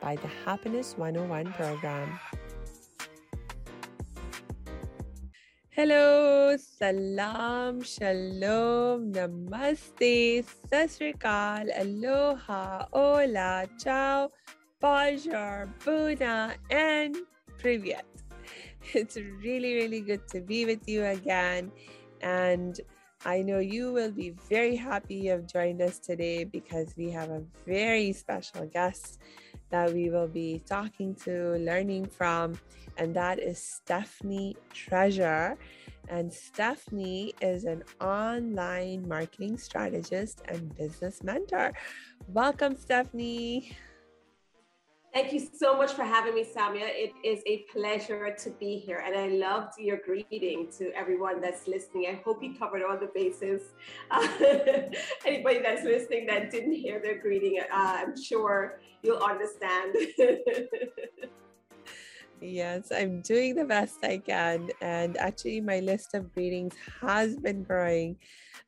by the Happiness 101 program. Hello, salam, shalom, namaste, sasrikal, aloha, hola, ciao, bonjour, buna, and privyet. It's really, really good to be with you again. And I know you will be very happy you have joined us today because we have a very special guest that we will be talking to, learning from, and that is Stephanie Treasure. And Stephanie is an online marketing strategist and business mentor. Welcome, Stephanie. Thank you so much for having me, Samia. It is a pleasure to be here. And I loved your greeting to everyone that's listening. I hope you covered all the bases. Uh, anybody that's listening that didn't hear their greeting, uh, I'm sure you'll understand. yes, I'm doing the best I can. And actually, my list of greetings has been growing.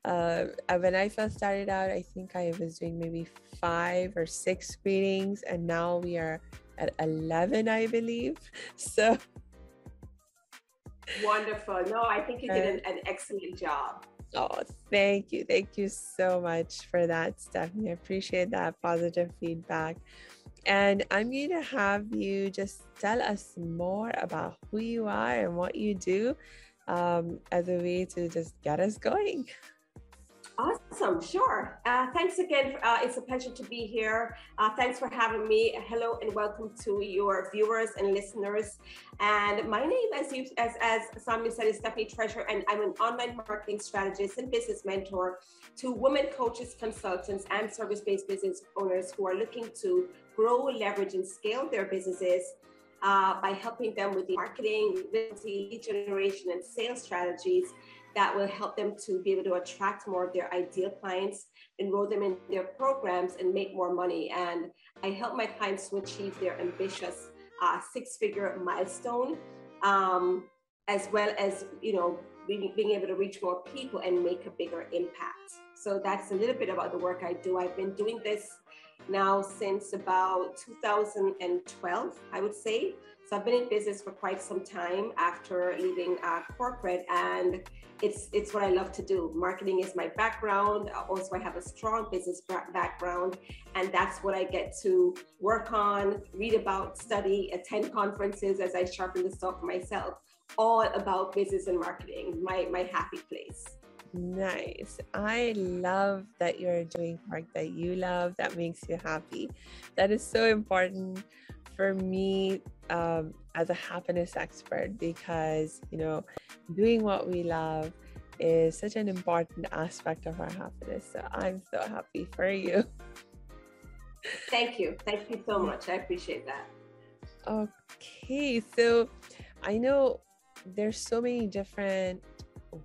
Uh, when I first started out, I think I was doing maybe five or six greetings, and now we are at 11, I believe. So wonderful. No, I think you did an, an excellent job. Oh, thank you. Thank you so much for that, Stephanie. I appreciate that positive feedback. And I'm going to have you just tell us more about who you are and what you do um, as a way to just get us going. Awesome, sure. Uh, thanks again. Uh, it's a pleasure to be here. Uh, thanks for having me. Hello and welcome to your viewers and listeners. And my name, as you as as Samia said, is Stephanie Treasure, and I'm an online marketing strategist and business mentor to women coaches, consultants, and service-based business owners who are looking to grow, leverage, and scale their businesses. Uh, by helping them with the marketing, lead generation, and sales strategies that will help them to be able to attract more of their ideal clients, enroll them in their programs, and make more money. And I help my clients to achieve their ambitious uh, six-figure milestone, um, as well as you know being, being able to reach more people and make a bigger impact. So that's a little bit about the work I do. I've been doing this now since about 2012, I would say. So I've been in business for quite some time after leaving uh, corporate, and it's it's what I love to do. Marketing is my background. Also, I have a strong business background, and that's what I get to work on, read about, study, attend conferences as I sharpen the stuff myself. All about business and marketing. My my happy place. Nice. I love that you're doing work that you love that makes you happy. That is so important for me um, as a happiness expert because you know doing what we love is such an important aspect of our happiness. So i'm so happy for you. Thank you. Thank you so much. I appreciate that. Okay. So i know there's so many different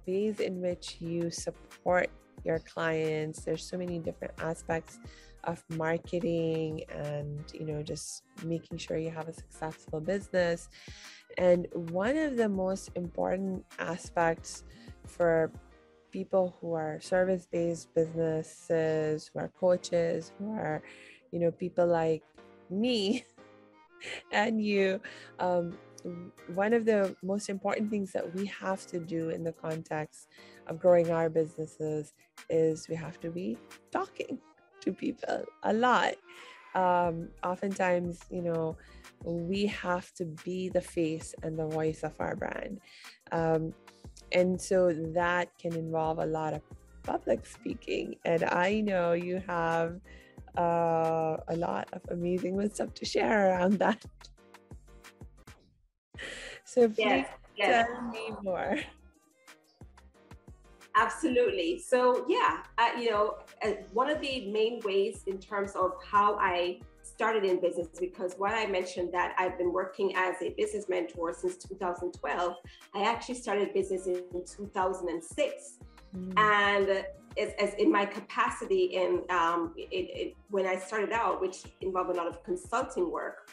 ways in which you support your clients. There's so many different aspects of marketing and you know just making sure you have a successful business. And one of the most important aspects for people who are service-based businesses who are coaches who are you know people like me and you um, one of the most important things that we have to do in the context of growing our businesses is we have to be talking to people a lot. Um, oftentimes, you know, we have to be the face and the voice of our brand. Um, and so that can involve a lot of public speaking. And I know you have uh, a lot of amazing stuff to share around that. So please yes, yes. tell me more. Absolutely. So yeah, uh, you know, uh, one of the main ways in terms of how I started in business because what I mentioned that I've been working as a business mentor since 2012. I actually started business in 2006, mm. and as, as, in my capacity in um, it, it, when I started out, which involved a lot of consulting work.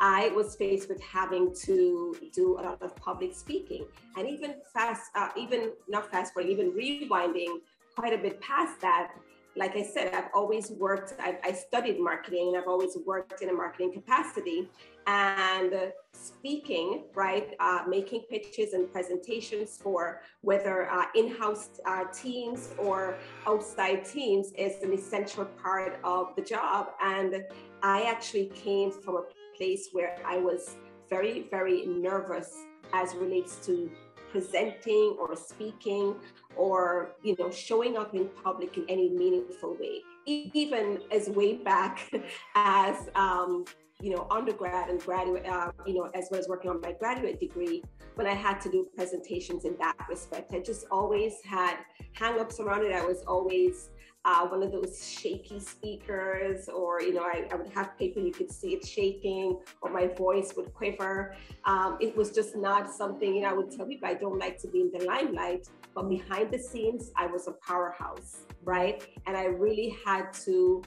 I was faced with having to do a lot of public speaking and even fast, uh, even not fast forward, even rewinding quite a bit past that. Like I said, I've always worked, I've, I studied marketing and I've always worked in a marketing capacity and speaking, right? Uh, making pitches and presentations for whether uh, in house uh, teams or outside teams is an essential part of the job. And I actually came from a place where I was very, very nervous as relates to presenting or speaking or you know showing up in public in any meaningful way. Even as way back as um, you know undergrad and graduate uh, you know as well as working on my graduate degree when i had to do presentations in that respect. I just always had hang-ups around it. I was always uh, one of those shaky speakers, or you know, I, I, would have paper you could see it shaking, or my voice would quiver. Um, it was just not something. You know, I would tell people I don't like to be in the limelight, but behind the scenes, I was a powerhouse, right? And I really had to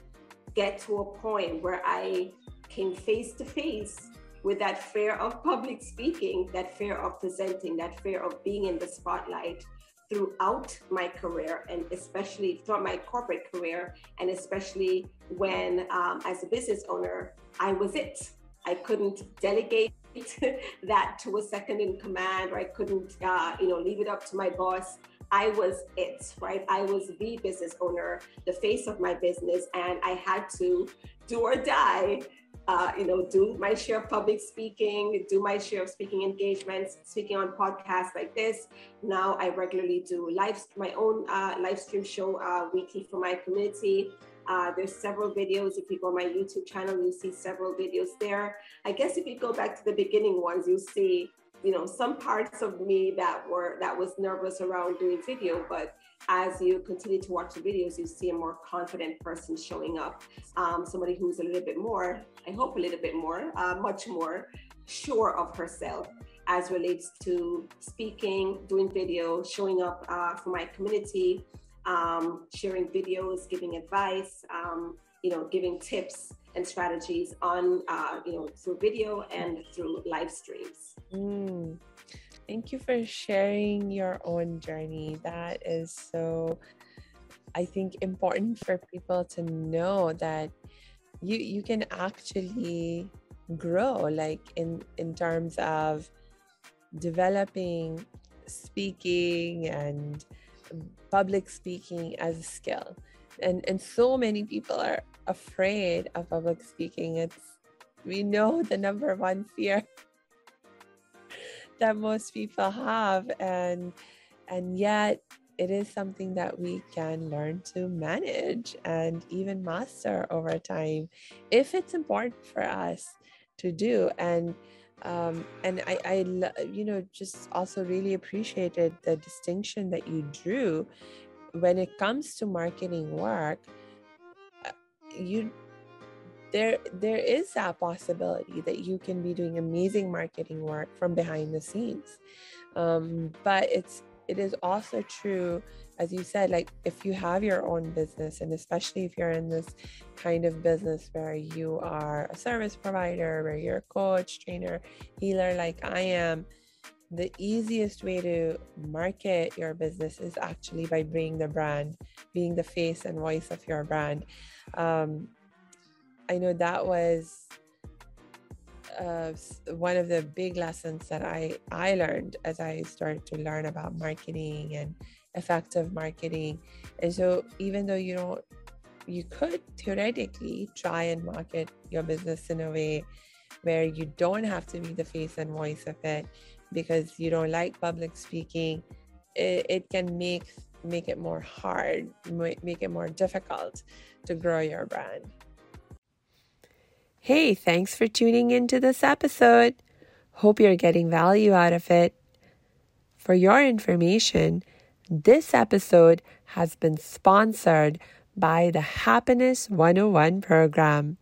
get to a point where I came face to face with that fear of public speaking, that fear of presenting, that fear of being in the spotlight throughout my career and especially throughout my corporate career and especially when um, as a business owner i was it. I couldn't delegate that to a second in command or i couldn't uh, you know leave it up to my boss. I was it right? I was the business owner the face of my business and i had to do or die uh, you know, do my share of public speaking, do my share of speaking engagements, speaking on podcasts like this. Now I regularly do live my own uh, live stream show uh, weekly for my community. Uh, there's several videos. If you go on my YouTube channel, you'll see several videos there. I guess if you go back to the beginning ones, you'll see, you know, some parts of me that were that was nervous around doing video, but as you continue to watch the videos, you see a more confident person showing up. Um, somebody who's a little bit more, I hope a little bit more, uh, much more sure of herself as relates to speaking, doing video, showing up uh, for my community, um, sharing videos, giving advice, um, you know, giving tips and strategies on, uh, you know, through video and through live streams. Mm. Thank you for sharing your own journey. That is so, I think, important for people to know that you you can actually grow, like in in terms of developing speaking and public speaking as a skill. And and so many people are afraid of public speaking. It's we know the number one fear that most people have and and yet it is something that we can learn to manage and even master over time if it's important for us to do. And um, and I, I you know just also really appreciated the distinction that you drew when it comes to marketing work. Uh, you there there is that possibility that you can be doing amazing marketing work from behind the scenes. Um, but it's it is also true as you said like if you have your own business and especially if you're in this kind of business where you are a service provider where you're a coach trainer healer like i am the easiest way to market your business is actually by being the brand being the face and voice of your brand. Um, I know that was uh, one of the big lessons that I, I learned as I started to learn about marketing and effective marketing. And so, even though you don't, you could theoretically try and market your business in a way where you don't have to be the face and voice of it because you don't like public speaking, it, it can make make it more hard, make it more difficult to grow your brand. Hey, thanks for tuning into this episode. Hope you're getting value out of it. For your information, This episode has been sponsored by the Happiness 101 program.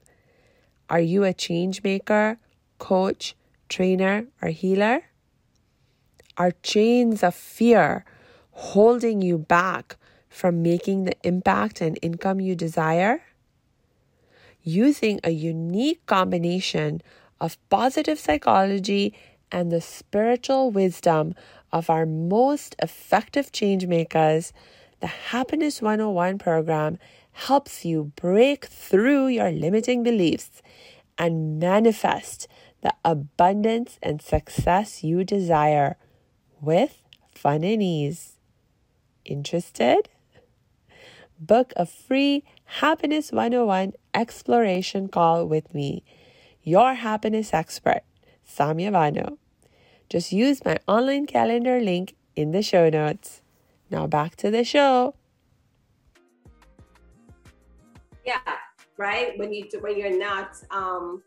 Are you a change maker, coach, trainer, or healer? Are chains of fear holding you back from making the impact and income you desire? Using a unique combination of positive psychology and the spiritual wisdom of our most effective change makers, the Happiness 101 program helps you break through your limiting beliefs and manifest the abundance and success you desire with fun and ease. Interested? Book a free Happiness 101 exploration call with me, your happiness expert, Samia Bano. Just use my online calendar link in the show notes. Now back to the show. Yeah, right. When you when you're not um,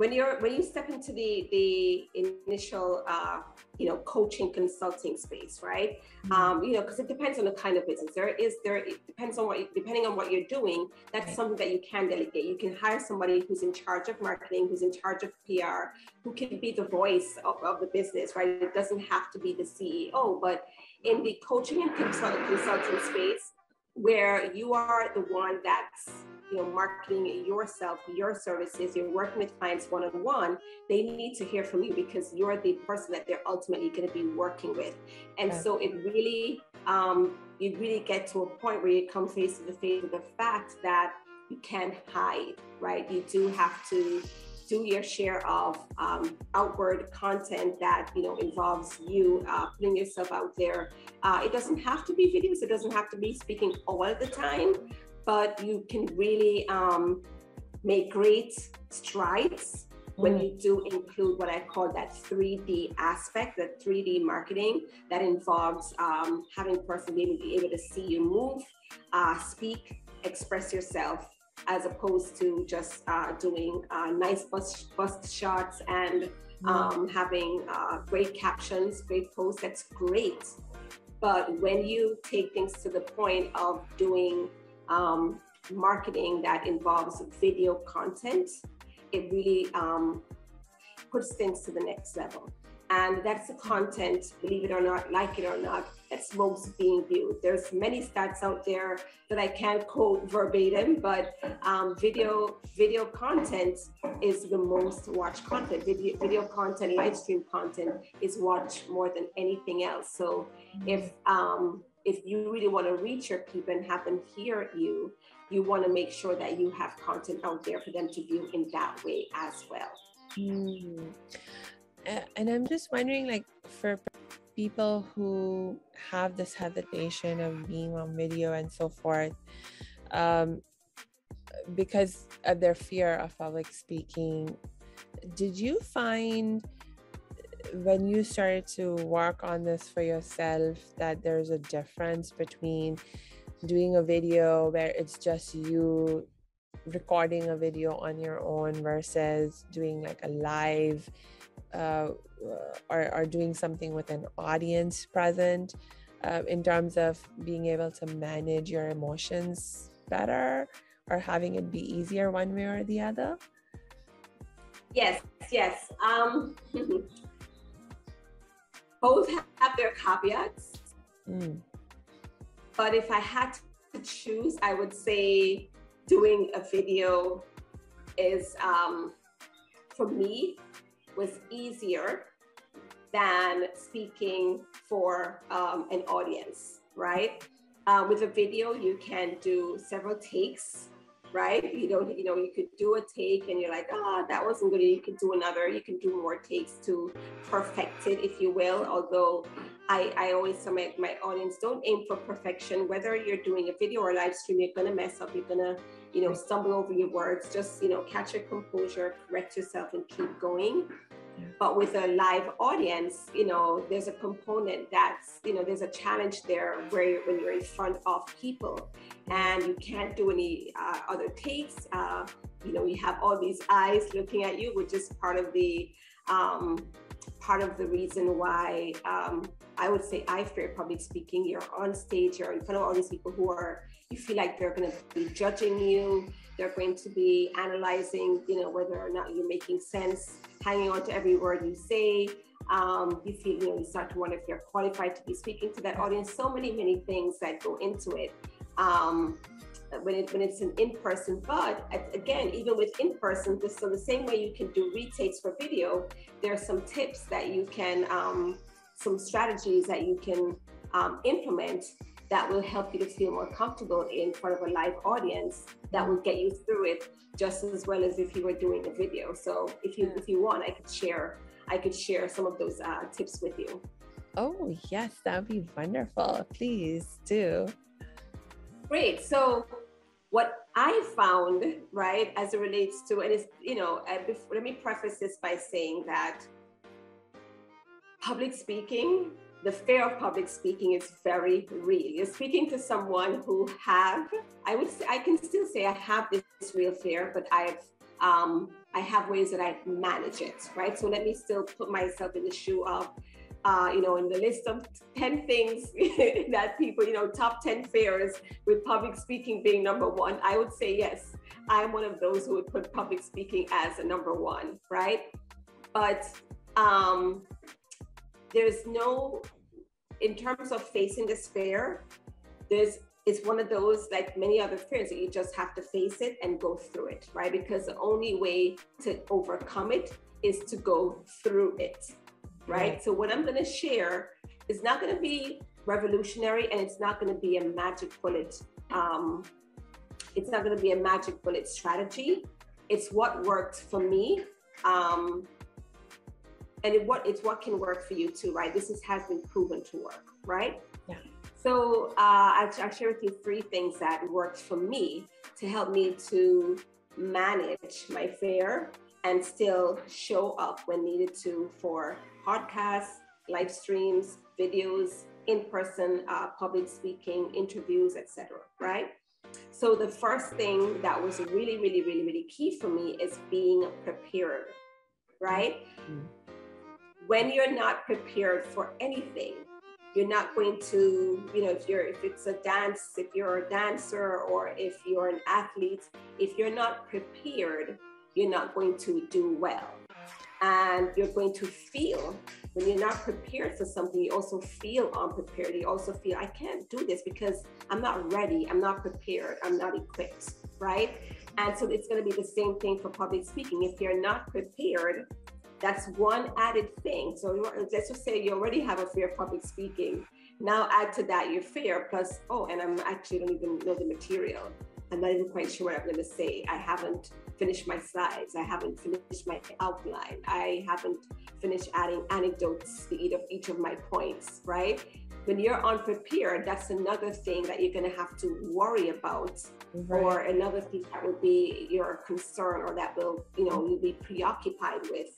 when you're when you step into the the initial uh, you know coaching consulting space right? Mm-hmm. um, you know because it depends on the kind of business. There is there it depends on what depending on what you're doing that's something that you can delegate. You can hire somebody who's in charge of marketing who's in charge of pr who can be the voice of, of the business right? It doesn't have to be the ceo but in the coaching and consulting space where you are the one that's you know marketing yourself your services you're working with clients one-on-one they need to hear from you because you're the person that they're ultimately going to be working with and so it really um, you really get to a point where you come face to the face with the fact that you can't hide right you do have to do your share of um, outward content that you know involves you uh, putting yourself out there. Uh, it doesn't have to be videos. It doesn't have to be speaking all the time, but you can really um, make great strides when mm. you do include what I call that 3D aspect, that 3D marketing that involves um, having a person be able to see you move, uh, speak, express yourself, as opposed to just uh, doing uh, nice bust, bust shots and mm. um, having uh, great captions, great posts. That's great. But when you take things to the point of doing um, marketing that involves video content, it really um, puts things to the next level. And that's the content, believe it or not, like it or not, that's most being viewed. There's many stats out there that I can't quote verbatim, but um, video video content is the most watched content. Video, video content, live stream content is watched more than anything else. So if um, if you really want to reach your people and have them hear you, you want to make sure that you have content out there for them to view in that way as well. Mm. And I'm just wondering, like, for people who have this hesitation of being on video and so forth, um, because of their fear of public speaking, did you find when you started to work on this for yourself that there's a difference between doing a video where it's just you recording a video on your own versus doing like a live uh, or, or doing something with an audience present uh, in terms of being able to manage your emotions better or having it be easier one way or the other? Yes, yes. Um, both have their caveats. Mm. But if I had to choose, I would say doing a video is, um, for me, was easier than speaking for um, an audience, right? Uh, with a video, you can do several takes right? You don't, you know, you could do a take and you're like, oh, that wasn't good. You could do another. You can do more takes to perfect it, if you will. Although I, I always tell my, my audience, don't aim for perfection. Whether you're doing a video or a live stream, you're gonna mess up. You're gonna, you know, stumble over your words. Just, you know, catch your composure, correct yourself, and keep going. But with a live audience, you know, there's a component that's, you know, there's a challenge there where when you're in front of people and you can't do any uh, other takes, uh, you know, you have all these eyes looking at you, which is part of the, um, part of the reason why um, I would say I fear public speaking. You're on stage, you're in front of all these people who are, you feel like they're going to be judging you. They're going to be analyzing, you know, whether or not you're making sense, hanging on to every word you say. Um, you feel, you know, you start to wonder if you're qualified to be speaking to that audience. So many, many things that go into it. Um, when it when it's an in-person but again even with in-person just so the same way you can do retakes for video there are some tips that you can um, some strategies that you can um, implement that will help you to feel more comfortable in front of a live audience that will get you through it just as well as if you were doing a video. So if you if you want i could share i could share some of those uh, tips with you. Oh yes that would be wonderful. Please do. Great. So what I found, right, as it relates to, and it's, you know, uh, before, let me preface this by saying that public speaking, the fear of public speaking is very real. You're speaking to someone who have, I would say, I can still say I have this, this real fear, but I've, um, I have ways that I manage it, right? So let me still put myself in the shoe of uh, you know, in the list of 10 things that people, you know, top 10 fears with public speaking being number one, I would say yes, I'm one of those who would put public speaking as a number one, right? But um, there's no, in terms of facing despair there's it's one of those like many other fears that you just have to face it and go through it, right? Because the only way to overcome it is to go through it right? So what I'm going to share is not going to be revolutionary and it's not going to be a magic bullet. Um, it's not going to be a magic bullet strategy. It's what worked for me. Um, and it, what it's what can work for you too, right? This is, has been proven to work, right? Yeah. So uh, I, I share with you three things that worked for me to help me to manage my fear and still show up when needed to for podcasts, live streams, videos, in-person uh, public speaking, interviews, etc. Right. So the first thing that was really, really, really, really key for me is being prepared. Right. Mm-hmm. When you're not prepared for anything, you're not going to you know if you're if it's a dance if you're a dancer or if you're an athlete if you're not prepared you're not going to do well. And you're going to feel when you're not prepared for something you also feel unprepared. You also feel i can't do this because i'm not ready. I'm not prepared. I'm not equipped right? And so it's going to be the same thing for public speaking. If you're not prepared that's one added thing so let's just say you already have a fear of public speaking now add to that your fear plus oh and i'm actually don't even know the material i'm not even quite sure what i'm going to say i haven't finished my slides. I haven't finished my outline. I haven't finished adding anecdotes to each of each of my points, right? When you're unprepared, that's another thing that you're going to have to worry about, right. or another thing that would be your concern, or that will, you know, you'll be preoccupied with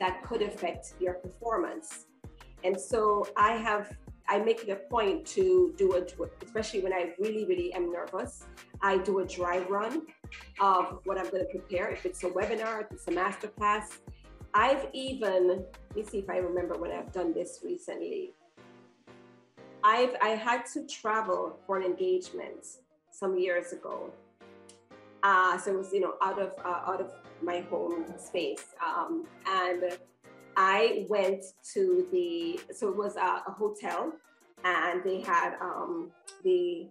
that could affect your performance. And so I have I make it a point to do it, especially when I really, really am nervous. I do a dry run of what I'm going to prepare. If it's a webinar, if it's a masterclass, I've even let me see if I remember when I've done this recently. I've I had to travel for an engagement some years ago. Uh, so it was you know out of uh, out of my home space, um, and I went to the so it was a, a hotel, and they had um, the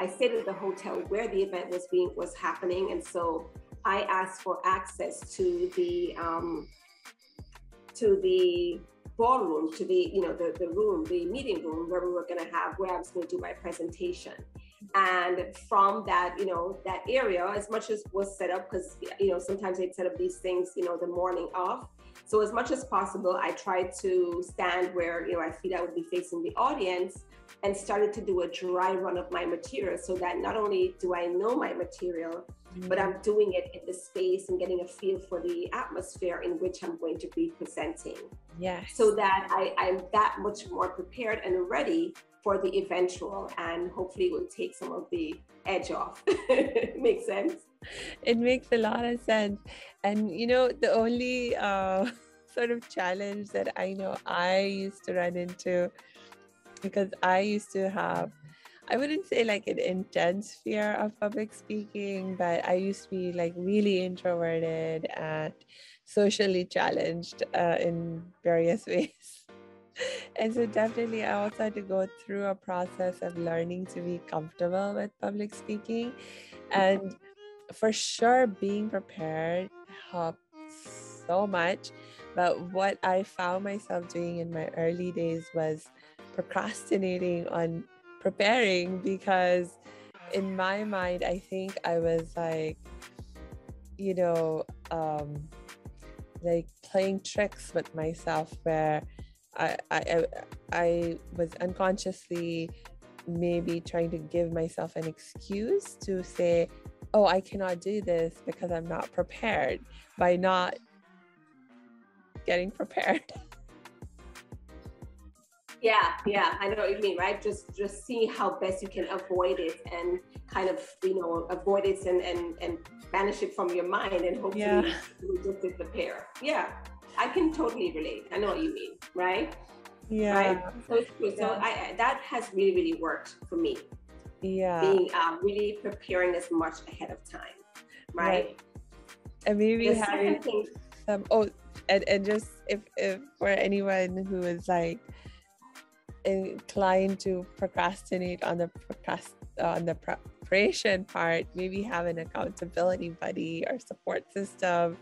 I stayed at the hotel where the event was being was happening, and so I asked for access to the um, to the ballroom, to the you know the the room, the meeting room where we were going to have where I was going to do my presentation. And from that, you know, that area, as much as was set up, because you know sometimes they'd set up these things, you know, the morning of. So as much as possible, I tried to stand where you know I feel I would be facing the audience, and started to do a dry run of my material so that not only do I know my material, mm-hmm. but I'm doing it in the space and getting a feel for the atmosphere in which I'm going to be presenting. Yes. So that I, I'm that much more prepared and ready for the eventual and hopefully will take some of the edge off. Makes sense? It makes a lot of sense. And you know, the only uh sort of challenge that I know I used to run into because I used to have I wouldn't say like an intense fear of public speaking, but I used to be like really introverted and socially challenged uh, in various ways. And so definitely I also had to go through a process of learning to be comfortable with public speaking. And for sure being prepared helped so much. But what I found myself doing in my early days was procrastinating on preparing because in my mind i think i was like you know um like playing tricks with myself where I, I I was unconsciously maybe trying to give myself an excuse to say, oh, I cannot do this because I'm not prepared by not getting prepared. Yeah, yeah, I know what you mean, right? Just just see how best you can avoid it and kind of, you know, avoid it and and, and banish it from your mind and hopefully yeah. you just prepare. Yeah, I can totally relate. I know what you mean, right? Yeah. Right. So, yeah. so I, that has really, really worked for me. Yeah. Being um, really preparing as much ahead of time, right? right. And maybe the having thing, some, oh, and, and just if, if for anyone who is like, inclined to procrastinate on the procrast on the preparation part, maybe have an accountability buddy or support system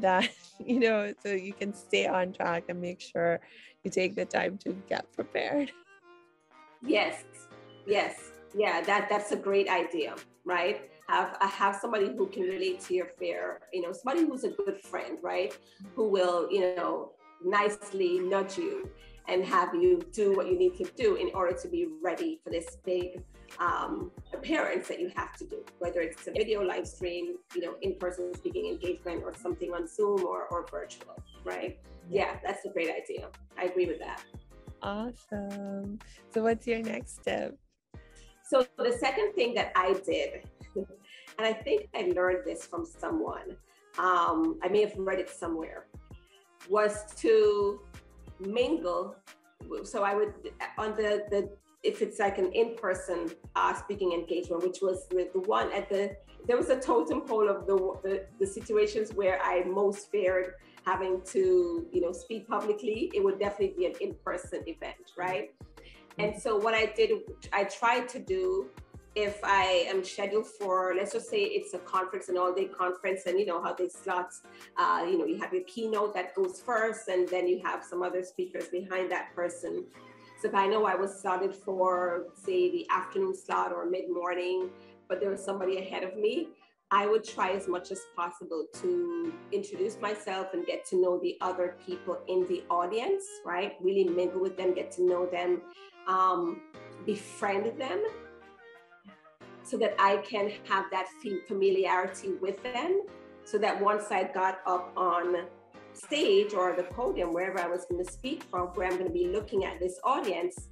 that you know so you can stay on track and make sure you take the time to get prepared. Yes, yes, yeah. That that's a great idea, right? Have I have somebody who can relate to your fear, you know, somebody who's a good friend, right? Who will, you know, nicely nudge you and have you do what you need to do in order to be ready for this big um, appearance that you have to do, whether it's a video live stream, you know, in-person speaking engagement or something on Zoom or, or virtual, right? Yeah, that's a great idea. I agree with that. Awesome. So what's your next step? So the second thing that I did, and I think I learned this from someone, um, I may have read it somewhere, was to mingle. So I would on the the if it's like an in-person uh, speaking engagement, which was the, the one at the there was a totem pole of the, the the situations where I most feared having to you know speak publicly. It would definitely be an in-person event, right? And so what I did, I tried to do if I am scheduled for, let's just say it's a conference, an all day conference, and you know how they slot, uh, you know, you have your keynote that goes first, and then you have some other speakers behind that person. So if I know I was slotted for, say, the afternoon slot or mid morning, but there was somebody ahead of me, I would try as much as possible to introduce myself and get to know the other people in the audience, right? Really mingle with them, get to know them, um, befriend them so that I can have that familiarity with them. So that once I got up on stage or the podium, wherever I was going to speak from, where I'm going to be looking at this audience,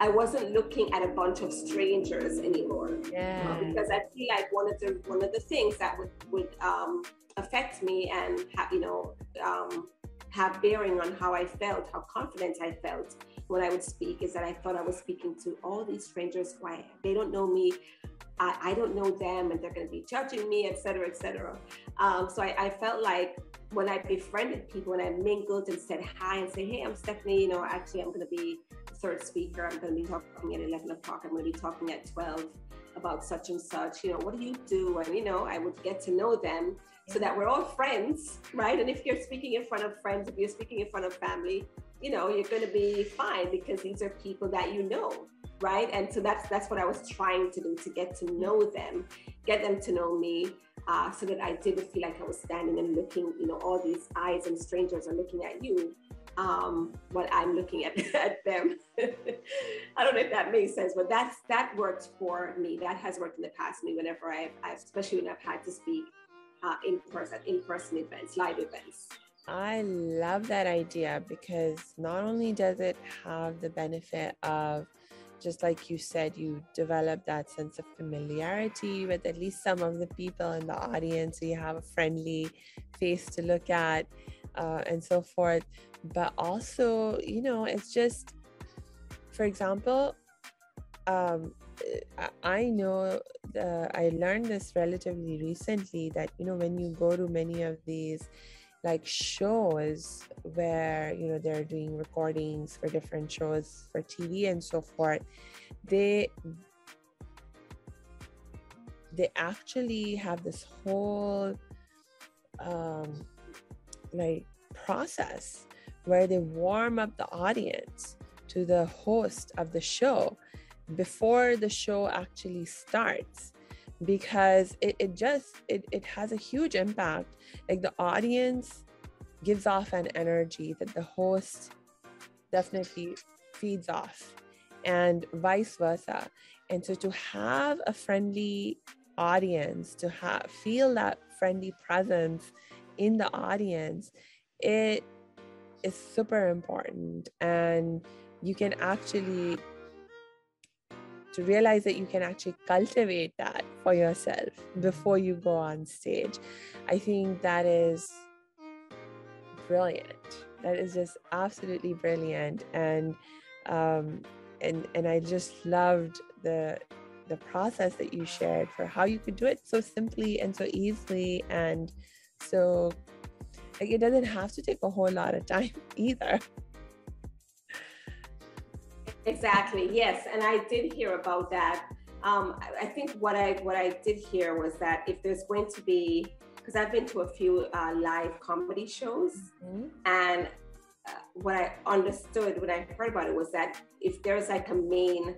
I wasn't looking at a bunch of strangers anymore. Yeah. because I feel like one of the one of the things that would would um, affect me and have you know um, have bearing on how I felt, how confident I felt when I would speak, is that I thought I was speaking to all these strangers. Why they don't know me. I, I don't know them and they're going to be judging me, et cetera, et cetera. Um, so I, I, felt like when I befriended people and I mingled and said hi and say, hey, I'm Stephanie, you know, actually, I'm going to be third speaker. I'm going to be talking at 11 o'clock. I'm going to be talking at 12 about such and such. You know, what do you do? And, you know, I would get to know them so that we're all friends, right? And if you're speaking in front of friends, if you're speaking in front of family, you know, you're going to be fine because these are people that you know right? And so that's that's what I was trying to do to get to know them, get them to know me, uh, so that I didn't feel like I was standing and looking, you know, all these eyes and strangers are looking at you, um, but I'm looking at, at them. I don't know if that makes sense, but that's that worked for me. That has worked in the past me whenever I've, I've especially when I've had to speak uh, in person, in person events, live events. I love that idea because not only does it have the benefit of just like you said, you develop that sense of familiarity with at least some of the people in the audience. So you have a friendly face to look at. uh, and so forth but also you know it's just for example um, I know the, I learned this relatively recently that you know when you go to many of these like shows where you know they're doing recordings for different shows for TV and so forth they they actually have this whole um like process where they warm up the audience to the host of the show before the show actually starts because it, it just it, it has a huge impact. Like the audience gives off an energy that the host definitely feeds off and vice versa. And so to have a friendly audience to have feel that friendly presence in the audience it is super important. And you can actually to realize that you can actually cultivate that for yourself before you go on stage. I think that is brilliant. That is just absolutely brilliant, and um, and and I just loved the the process that you shared for how you could do it so simply and so easily and so like it doesn't have to take a whole lot of time either. Exactly. Yes, and I did hear about that. Um, I, think what I what I did hear was that if there's going to be, because I've been to a few uh, live comedy shows, mm-hmm. and uh, what I understood when I heard about it was that if there's like a main,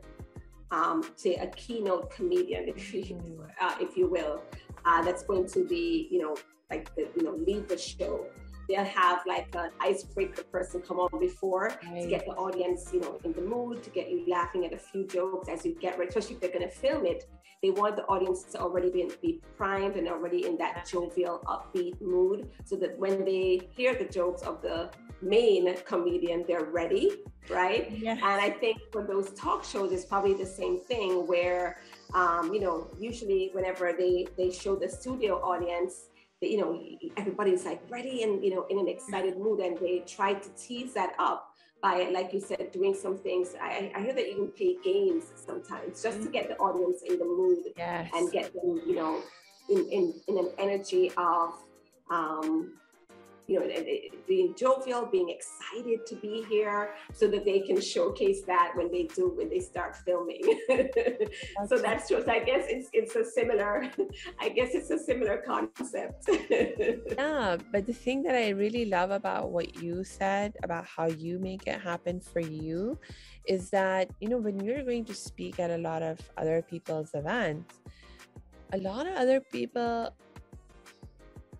um, say a keynote comedian, if you mm-hmm. uh, if you will, uh, that's going to be you know like the you know lead the show they'll have like an icebreaker person come on before right. to get the audience, you know, in the mood, to get you laughing at a few jokes as you get ready, especially if they're going to film it. They want the audience to already be, be primed and already in that jovial, upbeat mood so that when they hear the jokes of the main comedian, they're ready, right? Yes. And I think for those talk shows, it's probably the same thing where, um, you know, usually whenever they, they show the studio audience, you know everybody's like ready and you know in an excited mood and they try to tease that up by like you said doing some things i, I hear that you can play games sometimes just to get the audience in the mood yes. and get them you know in, in, in an energy of um, you know, being jovial, being excited to be here so that they can showcase that when they do, when they start filming. so that's just, I guess it's, it's a similar, I guess it's a similar concept. yeah, but the thing that I really love about what you said about how you make it happen for you is that, you know, when you're going to speak at a lot of other people's events, a lot of other people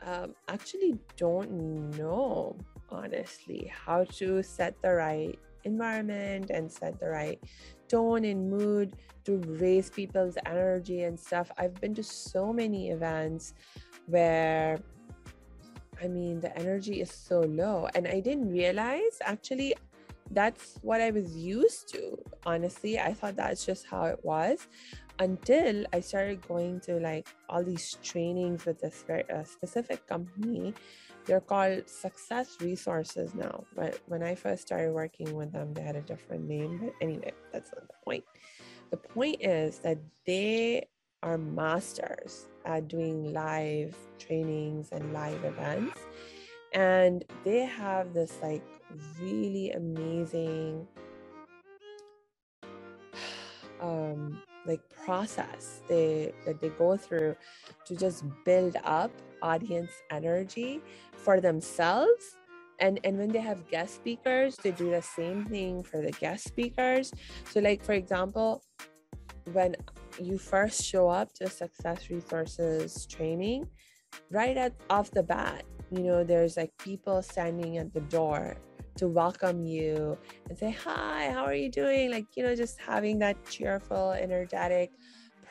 um, actually don't know honestly how to set the right environment and set the right tone and mood to raise people's energy and stuff. I've been to so many events where I mean the energy is so low and I didn't realize actually that's what I was used to. Honestly, I thought that's just how it was until I started going to like all these trainings with this very uh, specific company. They're called Success Resources now. But when I first started working with them, they had a different name. But anyway, that's not the point. The point is that they are masters at doing live trainings and live events. And they have this like really amazing um like process they that they go through to just build up audience energy for themselves. And and when they have guest speakers they do the same thing for the guest speakers. So like for example when you first show up to success resources training right at off the bat you know there's like people standing at the door to welcome you and say, Hi, how are you doing? Like, you know, just having that cheerful, energetic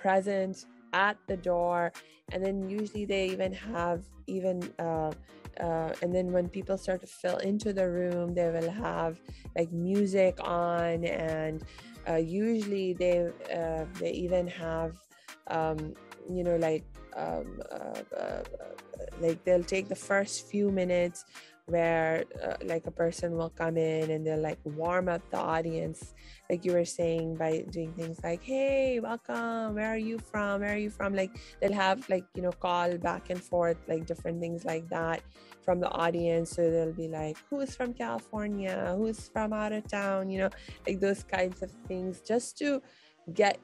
presence at the door. And then usually they even have, even, uh, uh, and then when people start to fill into the room, they will have like music on, and uh, usually they uh, they even have, um, you know, like um, uh, uh, like they'll take the first few minutes where uh, like a person will come in and they'll like warm up the audience like you were saying by doing things like hey welcome where are you from? Where are you from? Like they'll have like you know call back and forth like different things like that from the audience. So they'll be like who's from california? Who's from out of town? You know like those kinds of things just to get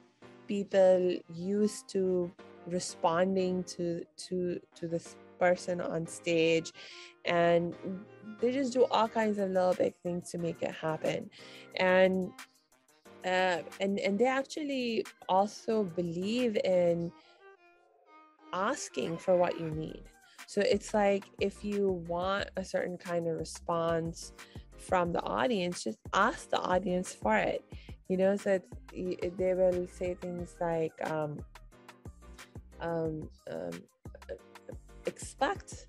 people used to responding to to to this person on stage and they just do all kinds of little big things to make it happen. And uh, and and they actually also believe in asking for what you need. So it's like if you want a certain kind of response from the audience just ask the audience for it. You know so they will say things like um, um, um, expect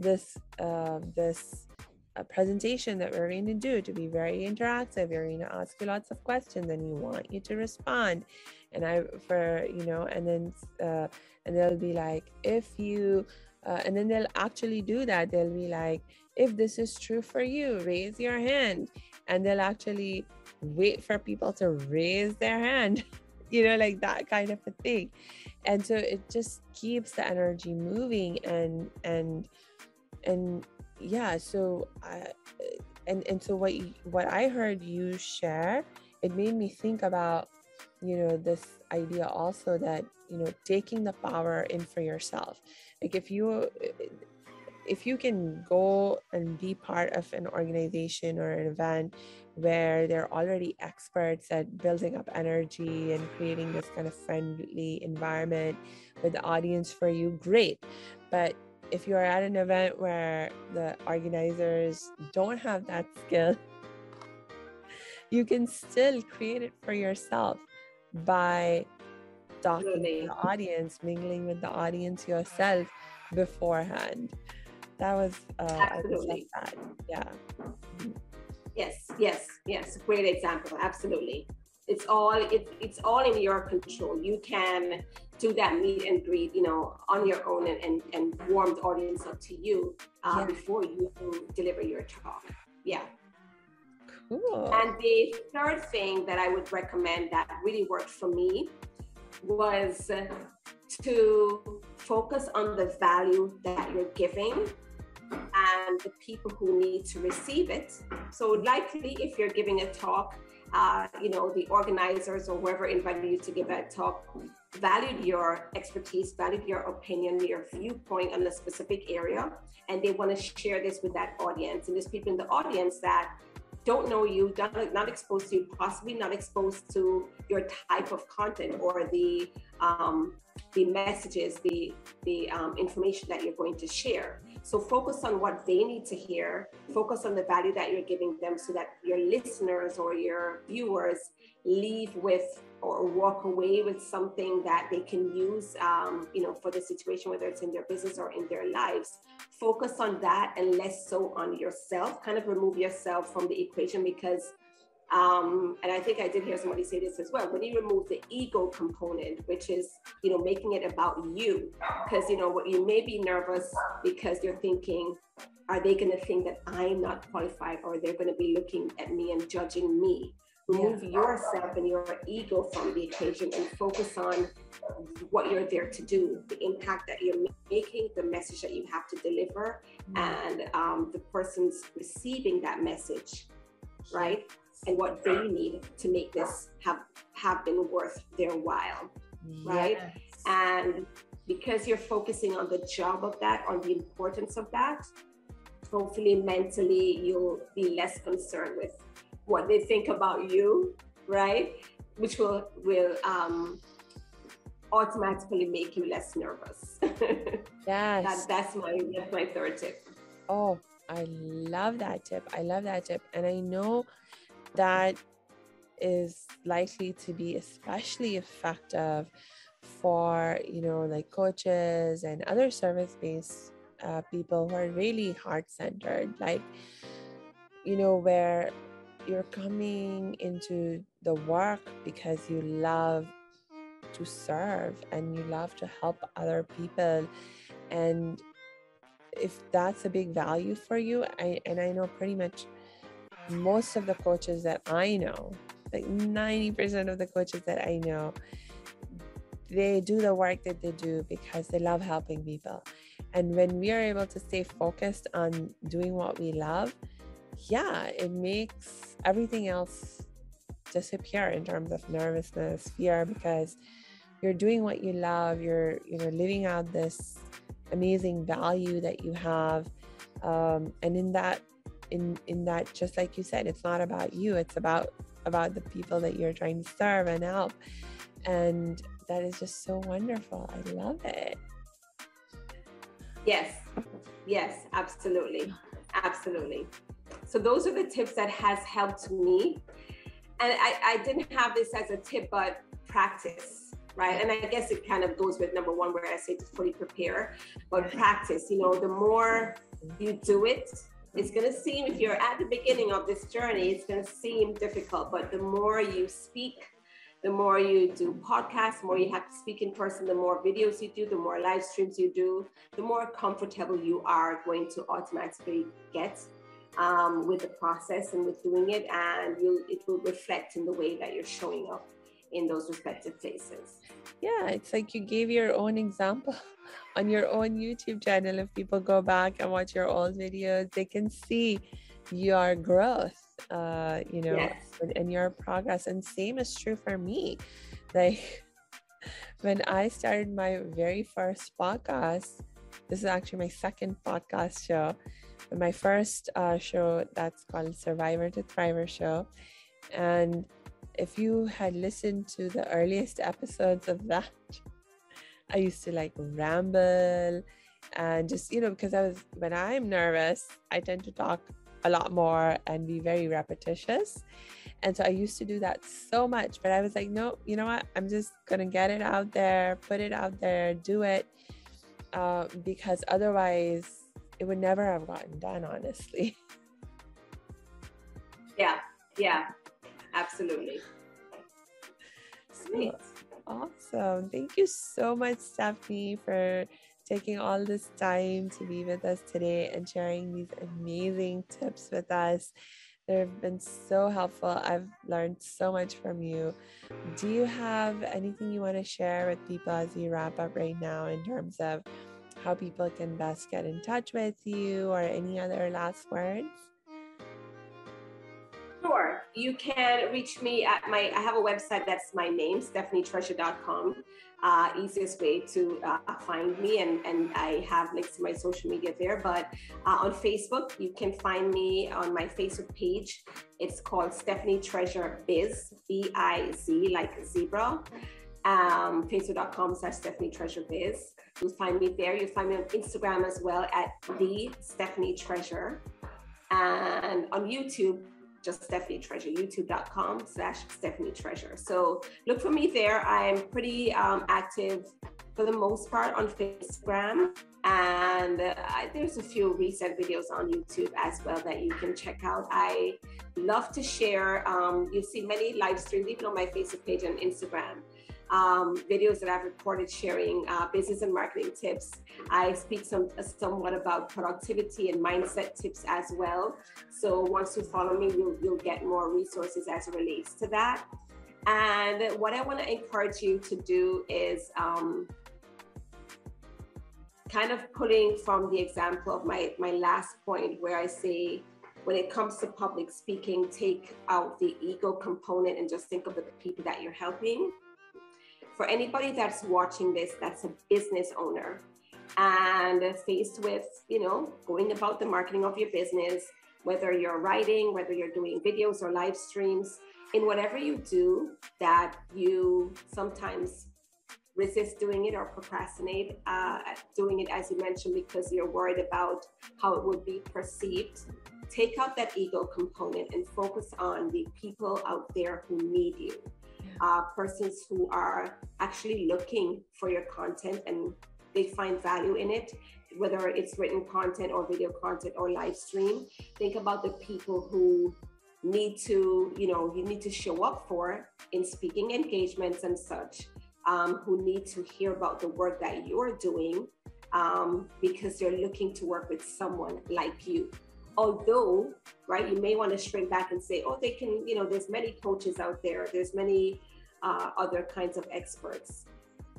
this uh, this uh, presentation that we're going to do to be very interactive. We're going to ask you lots of questions, and we want you to respond. And I for you know, and then uh, and they'll be like, if you, uh, and then they'll actually do that. They'll be like, if this is true for you, raise your hand, and they'll actually wait for people to raise their hand. you know, like that kind of a thing. And so it just keeps the energy moving and and and yeah so I, and and so what you, what i heard you share it made me think about you know this idea also that you know taking the power in for yourself like if you if you can go and be part of an organization or an event where they're already experts at building up energy and creating this kind of friendly environment with the audience for you great but if you're at an event where the organizers don't have that skill, you can still create it for yourself by talking to the audience, mingling with the audience yourself beforehand. That was, uh, I would that. Yeah. Yes, yes, yes. Great example. Absolutely. It's all it, it's all in your control. You can do that meet and greet, you know, on your own and, and, and warm the audience up to you uh, yeah. before you deliver your talk. Yeah. Cool. And the third thing that I would recommend that really worked for me was to focus on the value that you're giving and the people who need to receive it. So, likely, if you're giving a talk, uh, you know, the organizers or whoever invited you to give that talk valued your expertise, valued your opinion, your viewpoint on a specific area, and they want to share this with that audience. And there's people in the audience that don't know you, not, not exposed to you, possibly not exposed to your type of content or the um, the messages, the the um, information that you're going to share. So focus on what they need to hear. Focus on the value that you're giving them, so that your listeners or your viewers leave with or walk away with something that they can use, um, you know, for the situation, whether it's in their business or in their lives. Focus on that and less so on yourself. Kind of remove yourself from the equation because, um, and I think I did hear somebody say this as well. When you remove the ego component, which is, you know, making it about you, because you know what you may be nervous because you're thinking, are they going to think that I'm not qualified, or they're going to be looking at me and judging me? remove yeah. yourself and your ego from the equation and focus on what you're there to do, the impact that you're making, the message that you have to deliver, mm-hmm. and um, the person's receiving that message, right? And what they need to make this have have been worth their while, right? Yes. And because you're focusing on the job of that, on the importance of that, hopefully mentally you'll be less concerned with what they think about you, right? Which will will um, automatically make you less nervous. yes, that, that's my that's my third tip. Oh, I love that tip. I love that tip, and I know that is likely to be especially effective for you know like coaches and other service-based uh, people who are really heart-centered like you know where you're coming into the work because you love to serve and you love to help other people. And if that's a big value for you, I and I know pretty much most of the coaches that I know, like 90% of the coaches that I know, they do the work that they do because they love helping people. And when we are able to stay focused on doing what we love, yeah, it makes everything else disappear in terms of nervousness, fear, because you're doing what you love, you're, you know, living out this amazing value that you have. Um, and in that, in in that, just like you said, it's not about you, it's about about the people that you're trying to serve and help. And that is just so wonderful. I love it. Yes, yes, absolutely, absolutely. So those are the tips that has helped me. And I, I didn't have this as a tip, but practice, right? And I guess it kind of goes with number one, where I say to fully prepare, but practice. You know, the more you do it, it's going to seem, if you're at the beginning of this journey, it's going to seem difficult, but the more you speak, the more you do podcasts, the more you have to speak in person, the more videos you do, the more live streams you do, the more comfortable you are going to automatically get um, with the process and with doing it, and you it will reflect in the way that you're showing up in those respective places. Yeah, it's like you gave your own example on your own YouTube channel. If people go back and watch your old videos, they can see your growth uh you know yes. and, and your progress and same is true for me like when i started my very first podcast this is actually my second podcast show but my first uh, show that's called survivor to thriver show and if you had listened to the earliest episodes of that i used to like ramble and just you know because i was when i'm nervous i tend to talk a lot more and be very repetitious. And so I used to do that so much, but I was like, no, you know what? I'm just going to get it out there, put it out there, do it. Uh, because otherwise, it would never have gotten done, honestly. Yeah, yeah, absolutely. Sweet. Awesome. Thank you so much, Stephanie, for taking all this time to be with us today and sharing these amazing tips with us. They've been so helpful. I've learned so much from you. Do you have anything you want to share with people as we wrap up right now in terms of how people can best get in touch with you or any other last words? You can reach me at my, I have a website that's my name, stephanietreasure.com uh, easiest way to uh, find me. And, and I have links to my social media there. But uh, on Facebook, you can find me on my Facebook page. It's called Stephanie Treasure Biz, B I Z, like zebra. Um, Facebook.com slash Stephanie Treasure Biz. You'll find me there. You'll find me on Instagram as well at the Stephanie Treasure. And on YouTube, just Stephanie Treasure, youtube.com slash Stephanie Treasure. So look for me there. I'm pretty um, active for the most part on Instagram. And uh, there's a few recent videos on YouTube as well that you can check out. I love to share. Um, you see many live streams, even on my Facebook page and Instagram um, videos that I've recorded sharing uh, business and marketing tips. I speak some somewhat about productivity and mindset tips as well. So once you follow me, you'll, you'll get more resources as it relates to that. And what I want to encourage you to do is um, kind of putting from the example of my, my last point where I say, when it comes to public speaking, take out the ego component and just think of the people that you're helping for anybody that's watching this that's a business owner and faced with you know going about the marketing of your business whether you're writing whether you're doing videos or live streams in whatever you do that you sometimes resist doing it or procrastinate uh, doing it as you mentioned because you're worried about how it would be perceived take out that ego component and focus on the people out there who need you uh, persons who are actually looking for your content and they find value in it, whether it's written content or video content or live stream. Think about the people who need to, you know, you need to show up for in speaking engagements and such, um, who need to hear about the work that you're doing um, because they're looking to work with someone like you. Although, right, you may want to shrink back and say, oh, they can, you know, there's many coaches out there, there's many uh, other kinds of experts.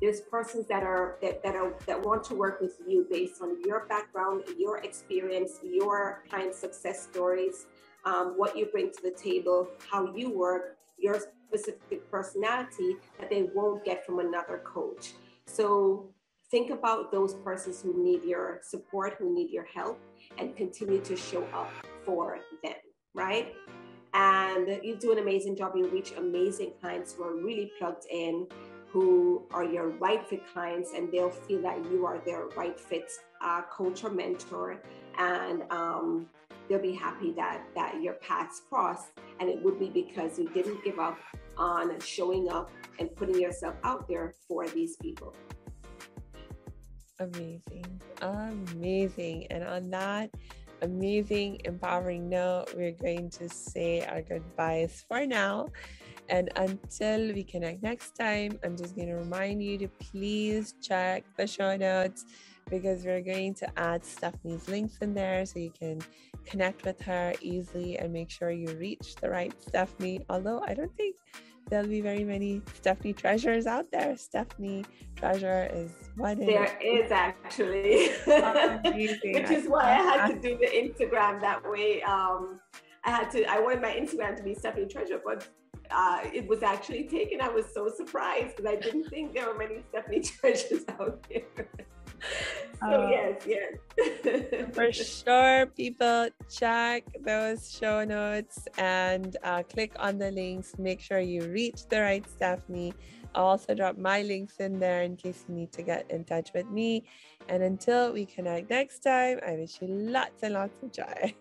There's persons that are that, that are that want to work with you based on your background, your experience, your client success stories, um, what you bring to the table, how you work, your specific personality that they won't get from another coach. So think about those persons who need your support, who need your help, and continue to show up for them, right? And you do an amazing job. You reach amazing clients who are really plugged in, who are your right fit clients, and they'll feel that you are their right fit uh, coach or mentor. And um, they'll be happy that that your paths crossed and it would be because you didn't give up on showing up and putting yourself out there for these people amazing. Amazing. And on that amazing empowering note we're going to say our goodbyes for now. And until we connect next time i'm just going to remind you to please check the show notes because we're going to add Stephanie's links in there so you can connect with her easily and make sure you reach the right Stephanie. Although I don't think there'll be very many Stephanie treasures out there. Stephanie treasure is one. There is actually, which is why I had to do the Instagram that way. Um, I had to. I wanted my Instagram to be Stephanie treasure, but uh, it was actually taken. I was so surprised because I didn't think there were many Stephanie treasures out there. So uh, yes, yes. for sure, people check those show notes and uh, click on the links. Make sure you reach the right Stephanie. I'll also drop my links in there in case you need to get in touch with me. And until we connect next time, I wish you lots and lots of joy.